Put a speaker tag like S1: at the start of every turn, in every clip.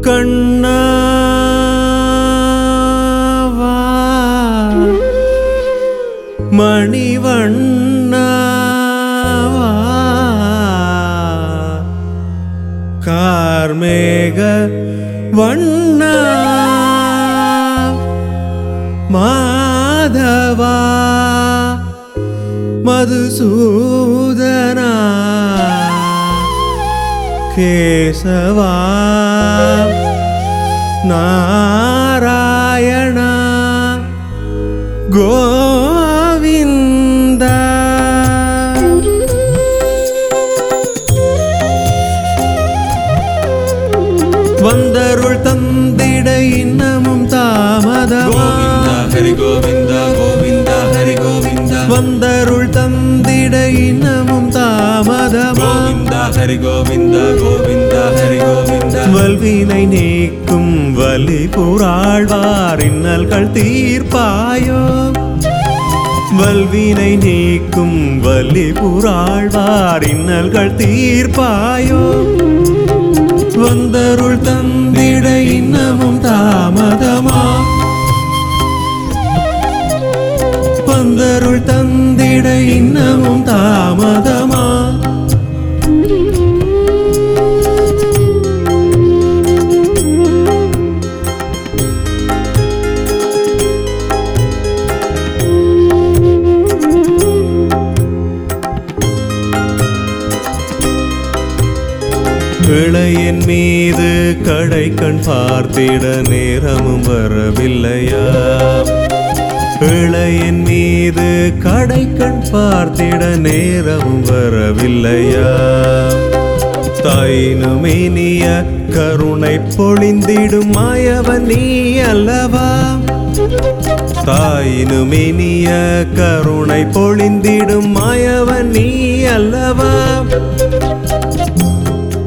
S1: கண்ணாவா? மணிவண்ணாவா? கார்மேக வண்ணா? மாதவா? மதுசூதனா? கேசவா நாராயணா கோவிந்தா வந்தருள் தந்திட இன்னமும் தாமதமா
S2: கோவிந்தா ஹரி கோவிந்தா கோவிந்தா ஹரி கோவிந்தா
S1: வந்தருள் தந்திட தாமதமா
S2: கோவிந்தா ஹரி கோவிந்தா கோவிந்தா ஹரி கோவிந்தா
S1: வல்வினை நீக்கும் வலி புராழ்வார் இன்னல்கள் தீர்ப்பாயோ. வல்வினை நீக்கும் வலி புராழ்வார் இன்னல்கள் தீர்ப்பாயோ. வந்தருள் தந்திட இன்னமும் தாமதமா. பிழையின் மீது கடை கண் பார்த்திட நேரமும் வரவில்லையா? பிழையின் மீது கடை கண் பார்த்திட நேரமும் வரவில்லையா? தாயினுமேனிய கருணை பொழிந்திடும் மாயவன் நீ அல்லவா? தாயினுமேனிய கருணை பொழிந்திடும் மாயவன் நீ அல்லவா?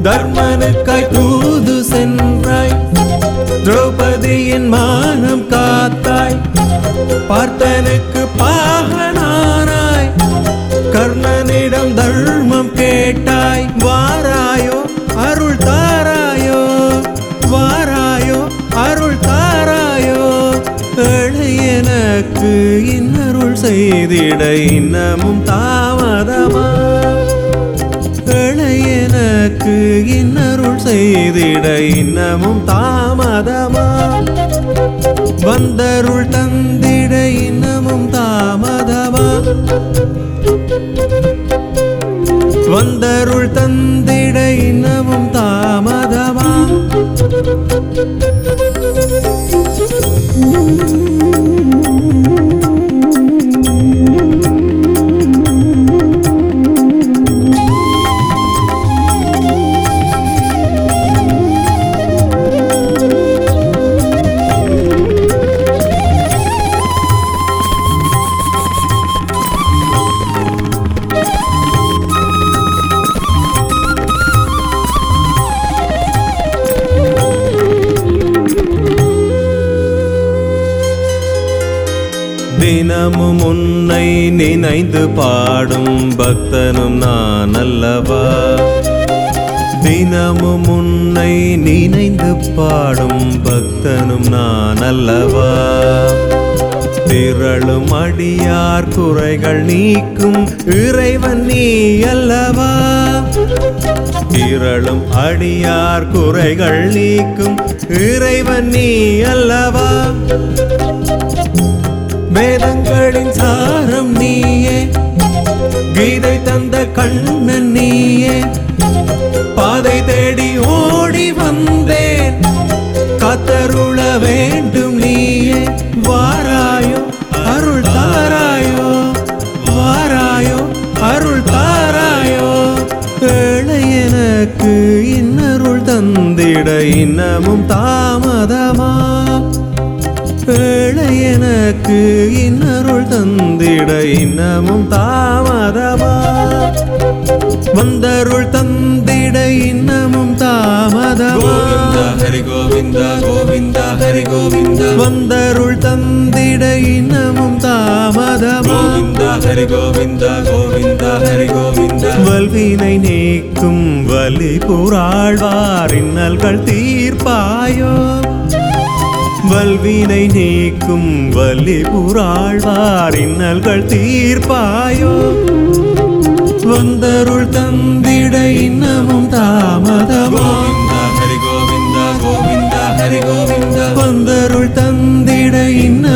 S1: தர்மனுக்காய் தூது சென்றாய். திரௌபதியின் மானம் காத்தாய். பார்த்தனுக்கு பாகனானாய். கர்ணனிடம் தர்மம் கேட்டாய். வாராயோ அருள் தாராயோ வாராயோ அருள் தாராயோ எனக்கு இன்னருள் செய்திட இன்னமும் தாமதமா? எனக்கு இன்னருள் செய்திட இன்னமும் தாமதமா? வந்தருள் தந்திட இன்னமும் தாமதமா? வந்தருள் தந்திட இன்னமும் தாமதமா? தினமும் உன்னை நினைந்து பாடும் பக்தனும் நான் அல்லவா தினமும் உன்னை நினைந்து பாடும் பக்தனும் நான் அல்லவா திரளும் அடியார் குறைகள் நீக்கும் இறைவன் நீ அல்லவா? திரளும் அடியார் குறைகள் நீக்கும் இறைவன் நீ அல்லவா? வேதங்களின் சாரம் நீயே. கீதை தந்த கண்ணன் நீயே. பாதை தேடி ஓடி வந்தேன். கத்தருள வேண்டும் நீயே. வாராயோ அருள் தாராயோ. வாராயோ அருள் தாராயோ. ஏழை எனக்கு இன்னருள் தந்திட இன்னமும் தாமதமா? எனக்கு இன்னருள் தந்திட இன்னமும் தாமதமா? வந்தருள் தந்திட இன்னமும் தாமதமா?
S2: ஹரி கோவிந்தா கோவிந்தா ஹரி கோவிந்தா.
S1: வந்தருள் தந்திட இன்னமும் தாமதமா?
S2: கோவிந்தா ஹரி கோவிந்தா கோவிந்தா ஹரி கோவிந்தா.
S1: வல்வினை நீக்கும் வலி புராழ்வார் இன்னல்கள் தீர்ப்பாயோ? வல்வினை நீக்கும் வல்லிபுராழ்வார் இன்னல்கள் தீர்ப்பாயோ? வந்தருள் தந்திட இன்னமும் தாமதமோ? ஹரி கோவிந்தா கோவிந்தா ஹரி கோவிந்தா வந்தருள் தந்திட இன்ன